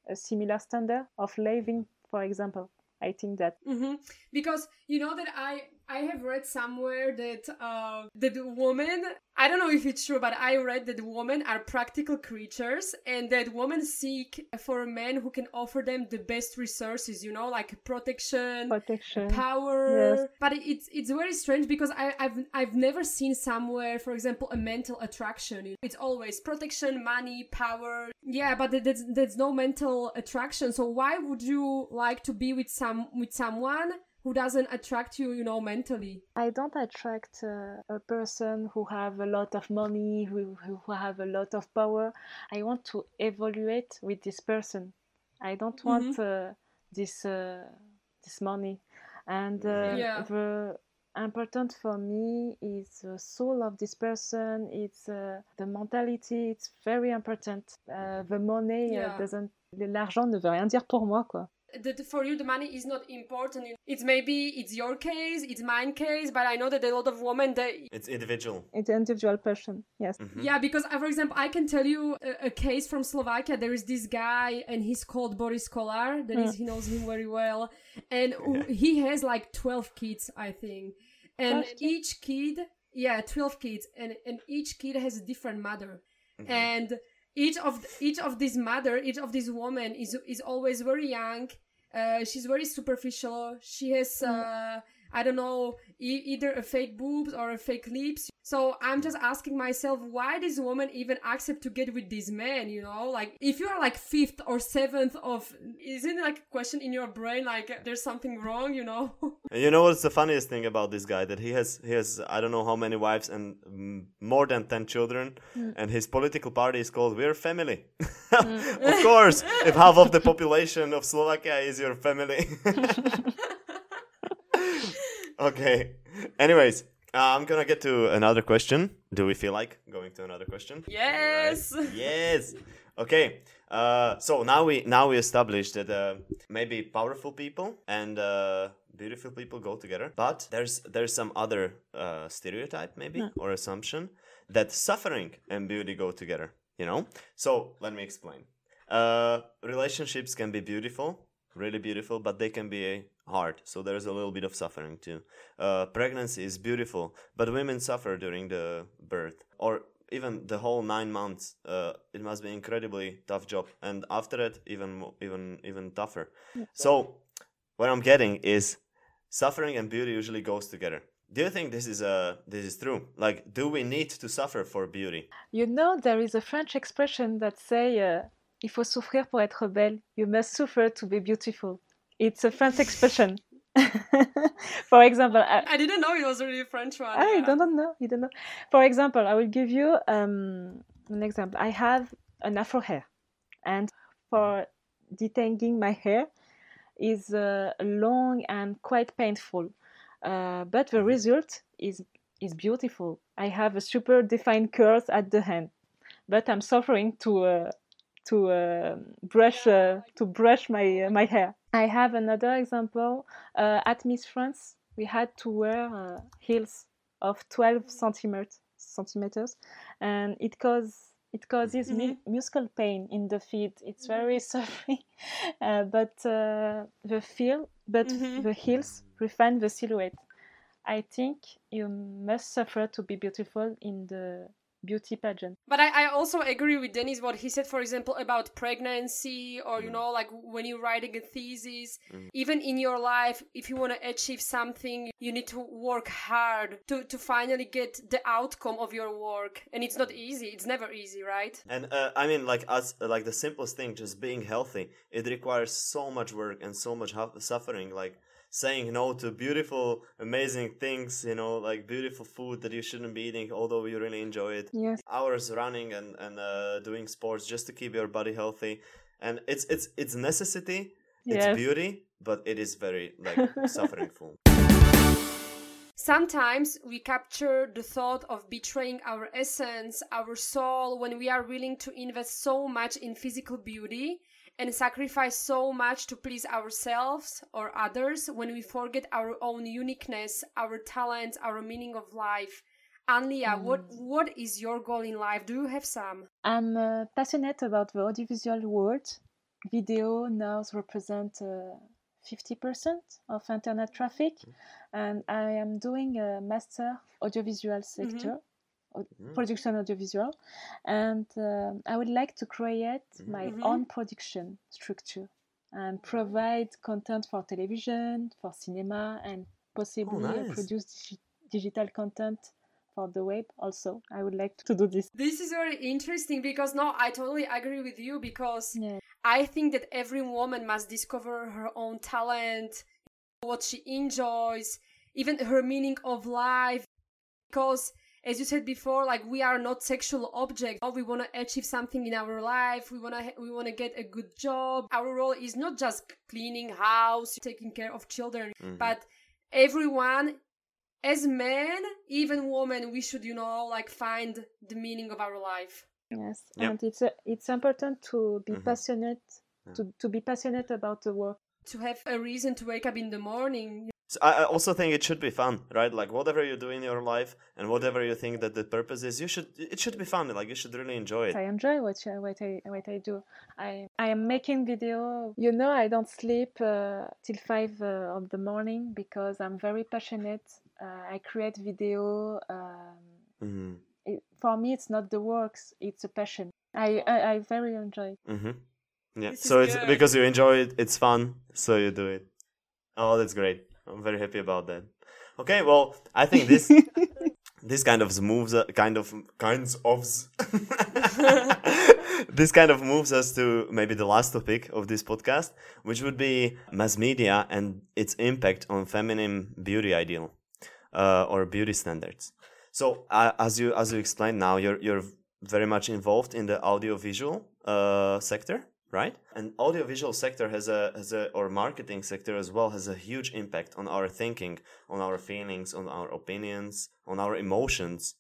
a similar standard of living. For example, I think that hmm Because you know that I I have read somewhere that uh that women I don't know if it's true, but I read that women are practical creatures and that women seek for men who can offer them the best resources. You know, like protection. protection. Power, Yes. but it's it's very strange because I, I've I've never seen somewhere, for example, a mental attraction. It's always protection, money, power. Yeah, but there's there's no mental attraction. So why would you like to be with some with someone who doesn't attract you, you know, mentally? I don't attract uh, a person who have a lot of money, who, who have a lot of power. I want to evaluate with this person. I don't want uh, this uh, this money, and uh, Yeah. the important for me is the soul of this person. It's uh, the mentality. It's very important. Uh, the money uh, Yeah. doesn't. L'argent ne veut rien dire pour moi, quoi. That for you, the money is not important. It's maybe it's your case, it's mine case, but I know that a lot of women they It's individual. It's an individual person. Yes. Mm-hmm. Yeah, because uh, for example, I can tell you a, a case from Slovakia. There is this guy, and he's called Boris Kollár. That is, mm. he knows him very well, and *laughs* w- he has like twelve kids, I think, and kids? each kid, yeah, twelve kids, and and each kid has a different mother, mm-hmm. and each of each of these mother, each of these women is is always very young. Uh, she's very superficial. She has, uh, I don't know, e- either a fake boobs or a fake lips. So I'm just asking myself, why this woman even accept to get with this man? You know, like if you are like fifth or seventh of, isn't it like a question in your brain like there's something wrong? You know? *laughs* And you know what's the funniest thing about this guy? That he has he has I don't know how many wives and mm, more than ten children, and his political party is called We're Family. *laughs* of course, if half of the population of Slovakia is your family. *laughs* okay. Anyways, uh, I'm gonna get to another question. Do we feel like going to another question? yes. yes. Okay. Uh, so now we now we established that uh, maybe powerful people and uh, beautiful people go together, but there's there's some other uh, stereotype maybe or assumption that suffering and beauty go together. You know. So let me explain. Uh, relationships can be beautiful, really beautiful, but they can be hard. So there's a little bit of suffering too. Uh, pregnancy is beautiful, but women suffer during the birth or even the whole nine months. Uh, it must be incredibly tough job, and after it, even even even tougher. So what I'm getting is suffering and beauty usually goes together. Do you think this is uh this is true? Like, do we need to suffer for beauty? You know, there is a French expression that say, uh, "Il faut souffrir pour être belle." You must suffer to be beautiful. It's a French expression. *laughs* For example, I, I didn't know it was really a French one. I yeah. don't know. You don't know. For example, I will give you um, an example. I have an afro hair, and for detangling my hair is uh, long and quite painful. Uh, but the result is is beautiful. I have a super defined curls at the end, but I'm suffering to uh, to uh, brush uh, to brush my uh, my hair. I have another example. Uh, at Miss France, we had to wear uh, heels of 12 centimeters, centimeters and it causes it causes mu- muscle pain in the feet. It's very *laughs* suffering, uh, but uh, the feel, but the heels refine the silhouette. I think you must suffer to be beautiful in the beauty pageant. But I, I also agree with Denis what he said, for example, about pregnancy or, you know, like when you're writing a thesis, even in your life, if you want to achieve something, you need to work hard to, to finally get the outcome of your work. And it's not easy. It's never easy, right? And uh, I mean, like us, like the simplest thing, just being healthy, it requires so much work and so much hu- suffering. Like saying no to beautiful, amazing things, you know, like beautiful food that you shouldn't be eating, although you really enjoy it. Yes. Hours running and and uh, doing sports just to keep your body healthy, and it's it's it's necessity. It's Yes. beauty, but it is very like *laughs* sufferingful. Sometimes we capture the thought of betraying our essence, our soul, when we are willing to invest so much in physical beauty and sacrifice so much to please ourselves or others when we forget our own uniqueness, our talents, our meaning of life. Anlia, what what is your goal in life? Do you have some? I'm uh, passionate about the audiovisual world. Video now represent uh, 50% of internet traffic, and I am doing a master audiovisual sector, au- production audiovisual, and um I would like to create my own production structure and provide content for television, for cinema, and possibly uh, nice. produce digi- digital content for the web also. I would like to do this. This is very interesting because no, I totally agree with you because Yeah. I think that every woman must discover her own talent, what she enjoys, even her meaning of life. Because as you said before, like we are not sexual objects. Oh, We want to achieve something in our life. We want to we want to get a good job. Our role is not just cleaning house, taking care of children, mm-hmm. but everyone as men, even women, we should, you know, like find the meaning of our life. Yes, yep. and it's uh, it's important to be mm-hmm. passionate, to, to be passionate about the work. To have a reason to wake up in the morning. So I also think it should be fun, right? Like whatever you do in your life and whatever you think that the purpose is, you should it should be fun. Like you should really enjoy it. I enjoy what what I what I do. I I am making video. You know, I don't sleep uh, till five uh, of the morning because I'm very passionate. Uh, I create video. Um, mm-hmm. it, for me, it's not the works; it's a passion. I I, I very enjoy. It. Mm-hmm. Yeah. This so it's good. because you enjoy it. It's fun, so you do it. Oh, that's great. I'm very happy about that. Okay, well, I think this *laughs* this kind of moves uh, kind of kinds of *laughs* this kind of moves us to maybe the last topic of this podcast, which would be mass media and its impact on feminine beauty ideal uh, or beauty standards. So, uh, as you as you explained now, you're you're very much involved in the audiovisual uh, sector right? And audiovisual sector has a has a or marketing sector as well has a huge impact on our thinking, on our feelings, on our opinions, on our emotions.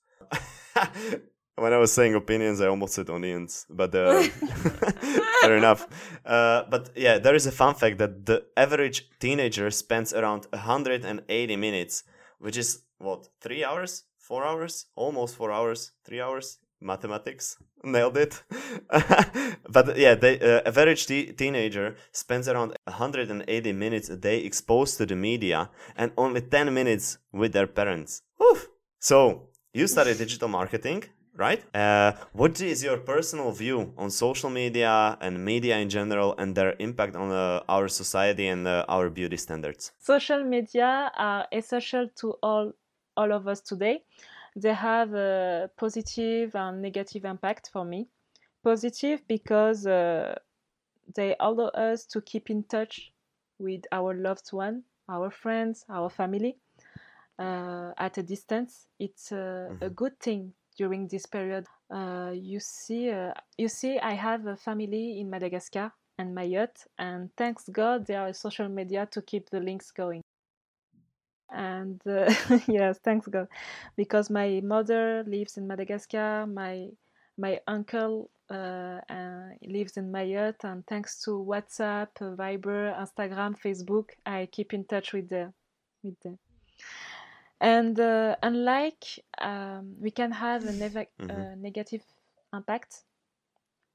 *laughs* when I was saying opinions, I almost said onions, but uh, *laughs* fair enough. Uh, but yeah, there is a fun fact that the average teenager spends around 180 minutes, which is what three hours, four hours, almost four hours, three hours mathematics. *laughs* Nailed it. *laughs* But yeah they, uh, average teenager spends around 180 minutes a day exposed to the media and only 10 minutes with their parents. Oof. so you study digital marketing right? Uh, what is your personal view on social media and media in general and their impact on uh, our society and uh, our beauty standards? Social media are essential to all all of us today they have a positive and negative impact for me. Positive because uh, they allow us to keep in touch with our loved one, our friends, our family uh, at a distance. It's uh, mm-hmm. a good thing during this period. Uh, you see, uh, you see, I have a family in Madagascar and Mayotte, and thanks God there are social media to keep the links going and uh, *laughs* yes thanks god because my mother lives in madagascar my my uncle uh, uh, lives in mayotte and thanks to whatsapp viber instagram facebook i keep in touch with them with them and uh, unlike um, we can have a neg- mm-hmm. negative impact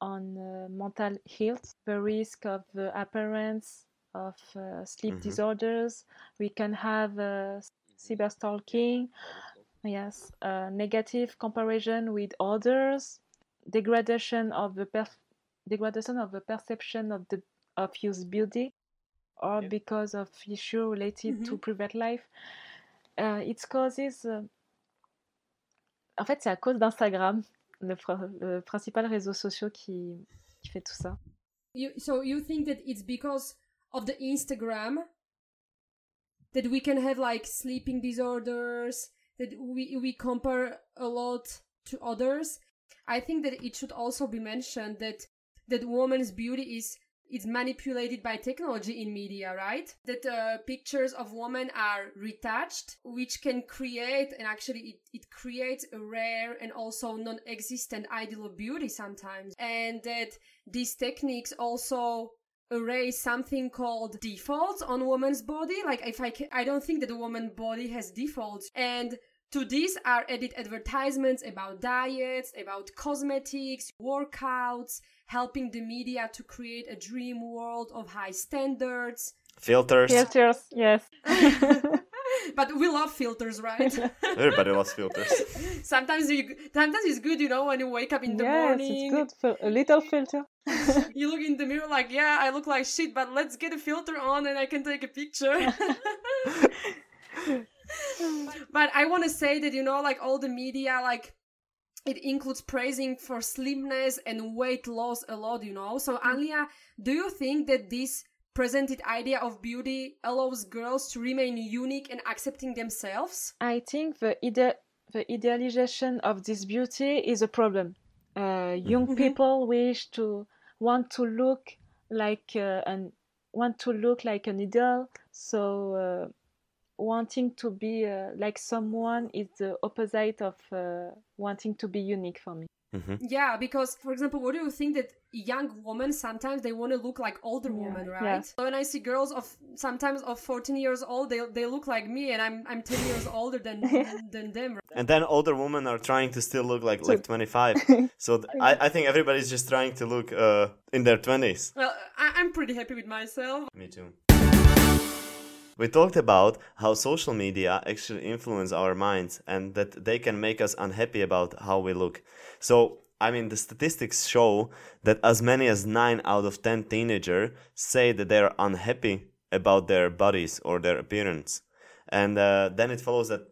on uh, mental health the risk of appearance of uh, sleep mm-hmm. disorders. We can have uh, cyber stalking, yes, uh, negative comparison with others, degradation of the perf- degradation of the perception of the of usability, or yeah. because of issue related mm-hmm. to private life. Uh, it causes. Uh, en fait, c'est à cause d'Instagram, le, le, principal réseau social qui, qui fait tout ça. You, so you think that it's because of the Instagram that we can have like sleeping disorders that we we compare a lot to others. I think that it should also be mentioned that that woman's beauty is is manipulated by technology in media right? That uh, pictures of women are retouched which can create and actually it, it creates a rare and also non-existent ideal of beauty sometimes. And that these techniques also erase something called defaults on woman's body. Like if I can, I don't think that a woman body has defaults. And to this are added advertisements about diets, about cosmetics, workouts, helping the media to create a dream world of high standards. Filters. Filters, yes. *laughs* *laughs* but we love filters, right? *laughs* *laughs* Everybody loves filters. sometimes you, sometimes it's good, you know, when you wake up in the yes, morning. it's good. A little filter. *laughs* you look in the mirror like, yeah, I look like shit, but let's get a filter on and I can take a picture. but I want to say that you know, like all the media, like it includes praising for slimness and weight loss a lot, you know. So. Anlia, do you think that this presented idea of beauty allows girls to remain unique and accepting themselves? I think the ide- the idealization of this beauty is a problem. Uh, young Mhm. people wish to want to look like uh, an want to look like an idol, so uh, wanting to be uh, like someone is the opposite of uh, wanting to be unique for me. Hmm Yeah, because for example, what do you think that young women sometimes they want to look like older Yeah, women, yeah. right? So when I see girls of sometimes of 14 years old, they they look like me, and I'm I'm 10 years *laughs* older than than them. And then older women are trying to still look like like 25. *laughs* so th- I, I think everybody's just trying to look uh, in their 20s. Well, I, I'm pretty happy with myself. Me too. We talked about how social media actually influence our minds and that they can make us unhappy about how we look. So, I mean, the statistics show that as many as 9 out of 10 teenagers say that they're unhappy about their bodies or their appearance. And uh, then it follows that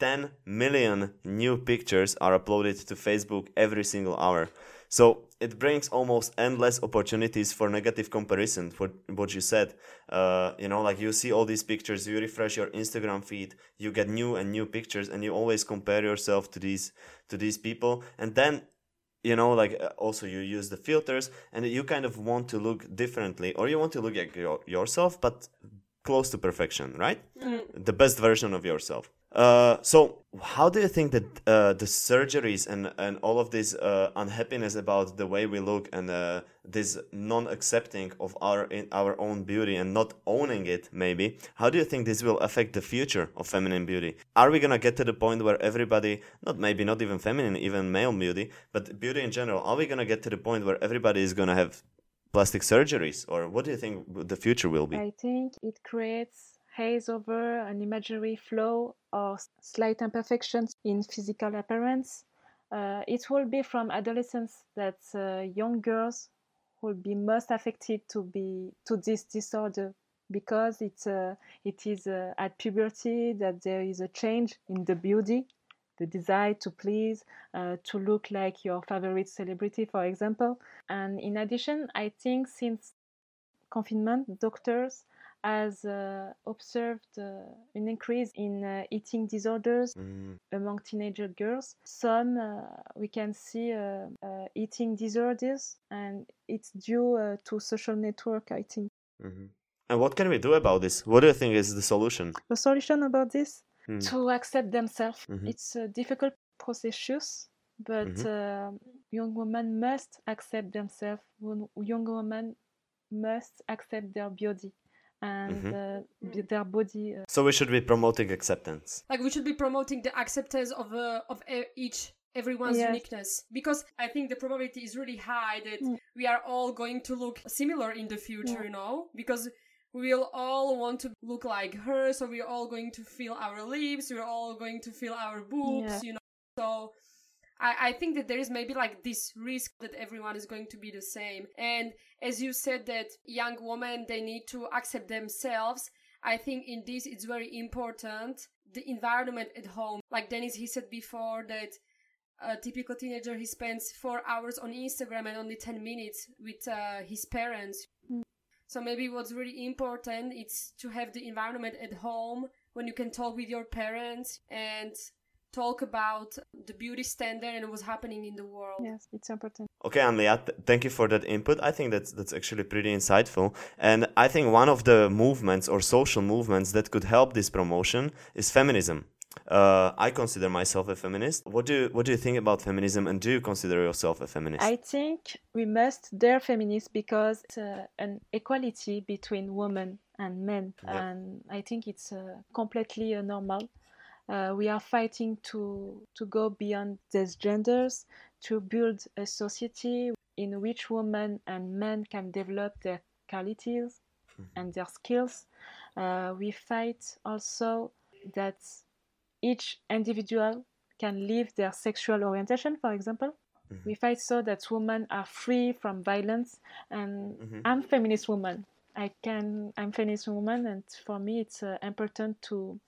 10 million new pictures are uploaded to Facebook every single hour. So it brings almost endless opportunities for negative comparison. For what you said, uh, you know, like you see all these pictures, you refresh your Instagram feed, you get new and new pictures, and you always compare yourself to these to these people, and then you know like uh, also you use the filters and you kind of want to look differently or you want to look like your, yourself but close to perfection right? The best version of yourself uh, so how do you think that uh, the surgeries and, and all of this uh, unhappiness about the way we look and uh, this non-accepting of our our own beauty and not owning it maybe how do you think this will affect the future of feminine beauty? Are we gonna get to the point where everybody not maybe not even feminine even male beauty but beauty in general are we gonna get to the point where everybody is gonna have plastic surgeries? Or what do you think the future will be? I think it creates haze over an imaginary flaw or slight imperfections in physical appearance. Uh, it will be from adolescence that uh, young girls will be most affected to be to this disorder because it's uh, it is uh, at puberty that there is a change in the beauty the desire to please, uh, to look like your favorite celebrity, for example. And in addition, I think since confinement, doctors has uh, observed uh, an increase in uh, eating disorders Mm, among teenager girls. Some uh, we can see uh, uh, eating disorders, and it's due uh, to social network. I think mhm. and what can we do about this what do you think is the solution the solution about this Hmm. to accept themselves. Mhm. It's a difficult process, but Mhm. uh, young women must accept themselves. Young women must accept their body and Mhm. uh, their body. Uh, so we should be promoting acceptance Like we should be promoting the acceptance of uh, of e- each everyone's Yes. uniqueness because I think the probability is really high that Mm. we are all going to look similar in the future, Yeah. you know, because we'll all want to look like her, so we're all going to feel our lips, we're all going to feel our boobs, Yeah. you know. So I, I think that there is maybe like this risk that everyone is going to be the same. And as you said that young women they need to accept themselves, I think in this it's very important the environment at home. Like Denis he said before that a typical teenager he spends four hours on Instagram and only ten minutes with uh, his parents. Mm. So maybe what's really important is to have the environment at home when you can talk with your parents and talk about the beauty standard and what's happening in the world. yes, it's important. Okay, Anlia, th- thank you for that input. I think that's that's actually pretty insightful, and I think one of the movements or social movements that could help this promotion is feminism. Uh, I consider myself a feminist. What do you, what do you think about feminism, and do you consider yourself a feminist? I think we must dare feminist because it's uh, an equality between women and men, Yeah. and I think it's uh, completely uh, normal. Uh, we are fighting to to go beyond these genders to build a society in which women and men can develop their qualities and their skills. Uh, we fight also that each individual can live their sexual orientation, for example. Mhm. We fight so that women are free from violence, and Mhm. I'm feminist woman. I can. I'm feminist woman, and for me, it's uh, important to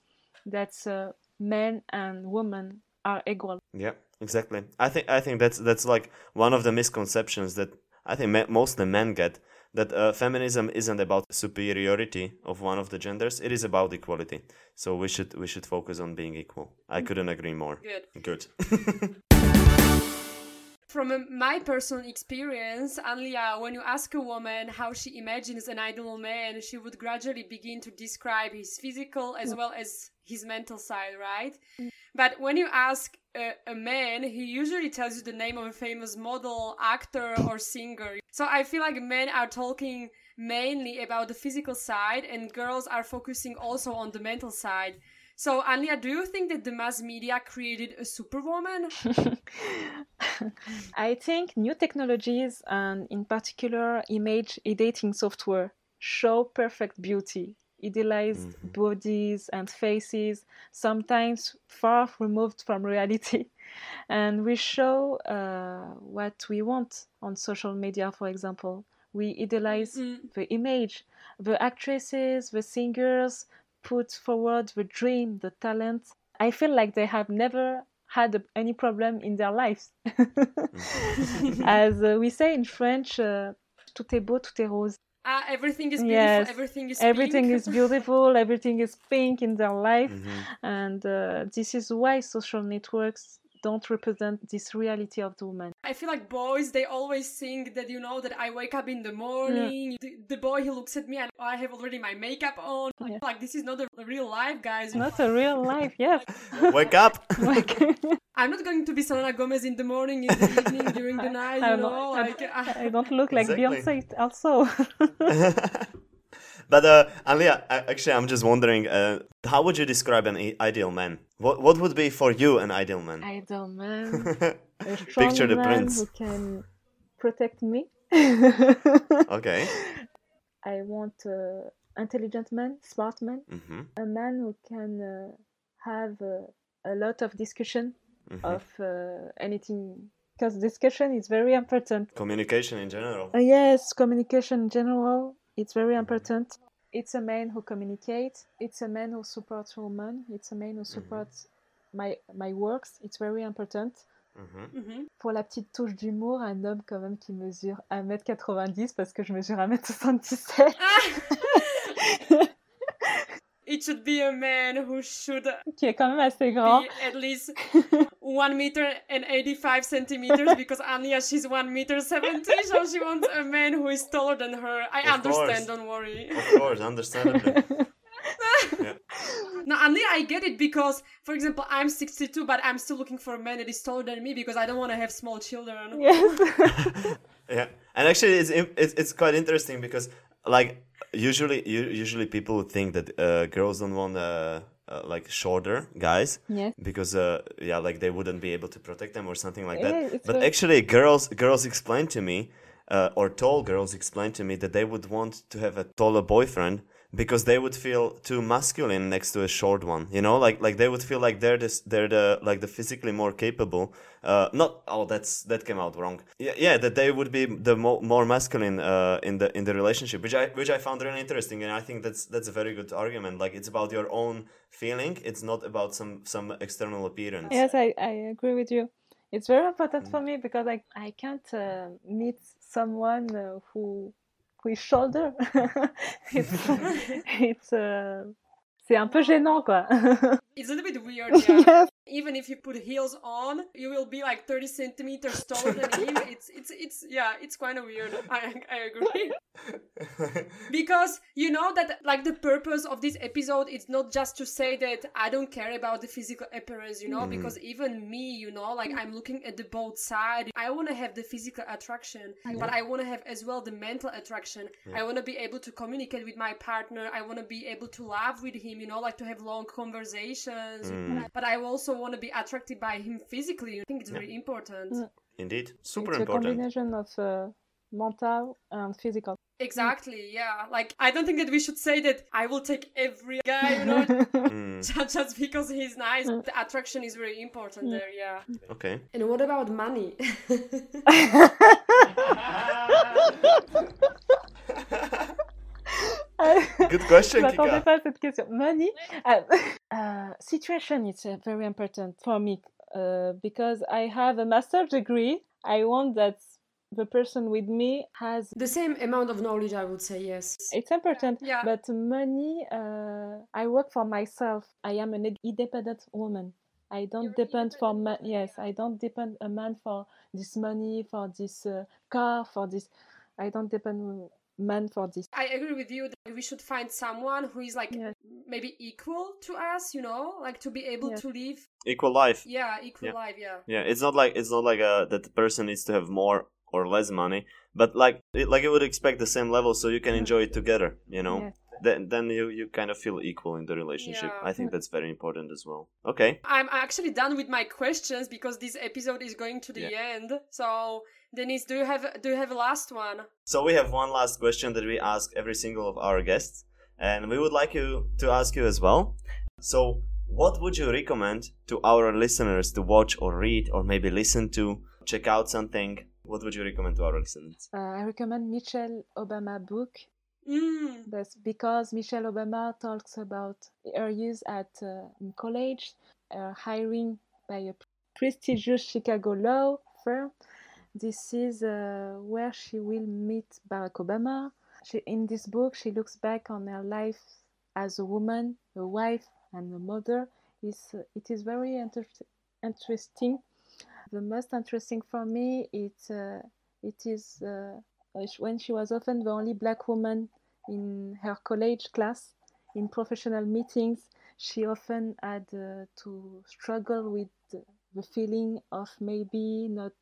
that uh, men and women are equal. Yeah, exactly. I think I think that's that's like one of the misconceptions that I think me- mostly men get that uh, feminism isn't about superiority of one of the genders; it is about equality. So we should we should focus on being equal. I couldn't agree more. Good. Good. *laughs* From uh, my personal experience, Anlia, when you ask a woman how she imagines an ideal man, she would gradually begin to describe his physical as well as his mental side, right? Mm. But when you ask a, a man, he usually tells you the name of a famous model, actor, or singer. So I feel like men are talking mainly about the physical side, and girls are focusing also on the mental side. So, Anya, do you think that the mass media created a superwoman? *laughs* I think new technologies and, in particular, image editing software show perfect beauty, idealized Mhm. bodies and faces, sometimes far removed from reality. *laughs* And we show uh, what we want on social media, for example. We idealize Mm, the image, the actresses, the singers put forward the dream, the talent. I feel like they have never had a- any problem in their lives. *laughs* As uh, we say in French, uh, tout est beau, tout est rose. Ah, everything is beautiful. Yes. Everything is Everything pink. is beautiful, everything is pink in their life. Mhm. And uh, this is why social networks don't represent this reality of the woman. I feel like boys, they always think that, you know, that I wake up in the morning, the, the boy, he looks at me and I have already my makeup on. Yeah. Like, this is not a real life, guys. Not a real life, yes. *laughs* Wake up! Like, *laughs* I'm not going to be Selena Gomez in the morning, in the evening, during the *laughs* night, I'm you not- know? I'm- Like, uh, I don't look like Exactly. Beyonce also. But uh, Alia, actually, I'm just wondering, uh, how would you describe an ideal man? What what would be for you an ideal man? Ideal man. *laughs* A strong Picture the man prince. who can protect me. *laughs* Okay. I want uh, intelligent man, smart man, hmm a man who can uh, have uh, a lot of discussion hmm of uh, anything because discussion is very important. Communication in general. Uh, yes, communication in general, it's very important. It's a man who communicates. It's a man who supports women. It's a man who supports my my works. It's very important. hmm mhm. Pour la petite touche d'humour, un homme quand même qui mesure 1m90 parce que je mesure 1m77. *laughs* It should be a man who should qui est quand même assez grand. be at least *laughs* 1 meter and 85 centimeters because Anya, she's 1 meter 70, so she wants a man who is taller than her. I Of understand, course. don't worry. Of course, understandably. yeah. *laughs* Now, Anya, I get it because, for example, I'm 62, but I'm still looking for a man that is taller than me because I don't want to have small children. Yes. *laughs* yeah and actually it's, it's it's quite interesting because like usually usually people would think that uh, girls don't want uh, uh, like shorter guys yes. because uh, yeah like they wouldn't be able to protect them or something like Yeah, that but actually girls girls explained to me uh, or tall girls explained to me that they would want to have a taller boyfriend because they would feel too masculine next to a short one you know? Like like they would feel like they're this they're the like the physically more capable uh not oh that's that came out wrong. Yeah, yeah that they would be the mo- more masculine uh in the in the relationship which i which i found really interesting and i think that's that's a very good argument. Like it's about your own feeling. It's not about some some external appearance. Yes, I, I agree with you. It's very important for me because I, I can't uh, meet someone uh, who is shoulder. *laughs* it's *laughs* it's uh, c'est un peu gênant quoi. *laughs* It's a little bit weird, *laughs* yeah. yes. Even if you put heels on, you will be like 30 centimeters *laughs* taller than him. It's, it's, it's, yeah, it's kind of weird. *laughs* I, I agree. because you know that like the purpose of this episode is not just to say that i don't care about the physical appearance you know mm. because even me you know like i'm looking at the both side i want to have the physical attraction but i want to have as well the mental attraction i want to be able to communicate with my partner i want to be able to laugh with him you know like to have long conversations but i also want to be attracted by him physically i think it's very important Mm. indeed super it's a combination of uh, mental and physical. Exactly, yeah. Like, I don't think that we should say that I will take every guy, you know, *laughs* Mm, *laughs* just because he's nice. The attraction is very important there, yeah. okay And what about money? *laughs* good question Je m'attendais Kika. pas à cette question. Money. Uh, uh, situation is uh, very important for me uh, because I have a master's degree. I want that the person with me has the same amount of knowledge i would say yes. It's important yeah but money uh, i work for myself. I am an independent woman. I don't You're depend for independent, ma- yes i don't depend a man for this money for this uh, car for this i don't depend man for this i agree with you that we should find someone who is like Yes. maybe equal to us you know like to be able Yes. to live Equal life. yeah equal Yeah. life yeah Yeah, it's not like it's not like uh that the person needs to have more or less money, but like it, like you would expect the same level, so you can enjoy it together. You know, Yes. then then you you kind of feel equal in the relationship. Yeah. I think that's very important as well. Okay. i'm actually done with my questions because this episode is going to the Yeah. end so denise do you have do you have a last one So we have one last question that we ask every single of our guests, and we would like you to ask you as well. So, what would you recommend to our listeners to watch or read or maybe listen to? Check out something. What would you recommend to our listeners? uh, i recommend michelle obama book mm. That's because Michelle Obama talks about her use at uh, college, uh, hiring by a prestigious Chicago law firm. This is uh, where she will meet Barack Obama. She, in this book, she looks back on her life as a woman, a wife, and a mother. It's, uh, it is very inter- interesting. The most interesting for me, it, uh, it is uh, uh, when she was often the only black woman in her college class in professional meetings she often had uh, to struggle with the- the feeling of maybe not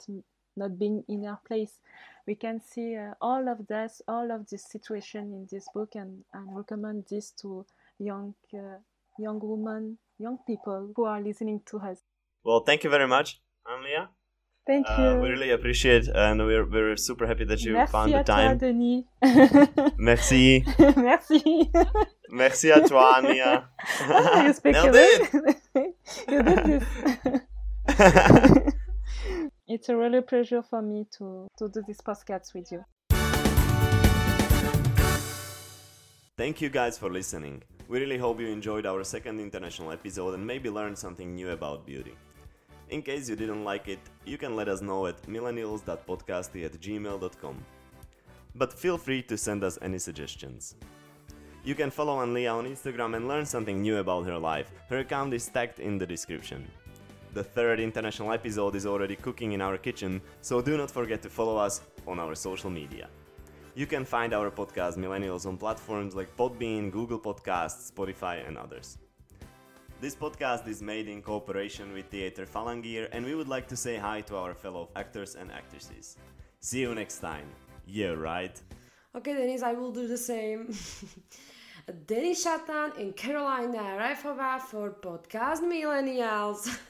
not being in our place we can see uh, all of this all of this situation in this book and, and recommend this to young uh, young women young people who are listening to us Well, thank you very much, Anlia. thank you Uh, we really appreciate, and we're we're super happy that you merci found the toi time. Denis *laughs* *laughs* Merci, merci merci à toi, Ania. You speak Nailed it. *laughs* you did this. It's a really pleasure for me to, to do this podcast with you. Thank you guys for listening. We really hope you enjoyed our second international episode and maybe learned something new about beauty. In case you didn't like it, you can let us know at millennials.podcasty at gmail.com. But feel free to send us any suggestions. You can follow Anlia on Instagram and learn something new about her life. Her account is tagged in the description. The third international episode is already cooking in our kitchen, so do not forget to follow us on our social media. You can find our podcast Millennials on platforms like Podbean, Google Podcasts, Spotify, and others. This podcast is made in cooperation with Theatre Phalangier, and we would like to say hi to our fellow actors and actresses. See you next time. Yeah, right? Okay, Denise, I will do the same. *laughs* Denis Shatan and Carolina Raifova for Podcast Millennials. *laughs*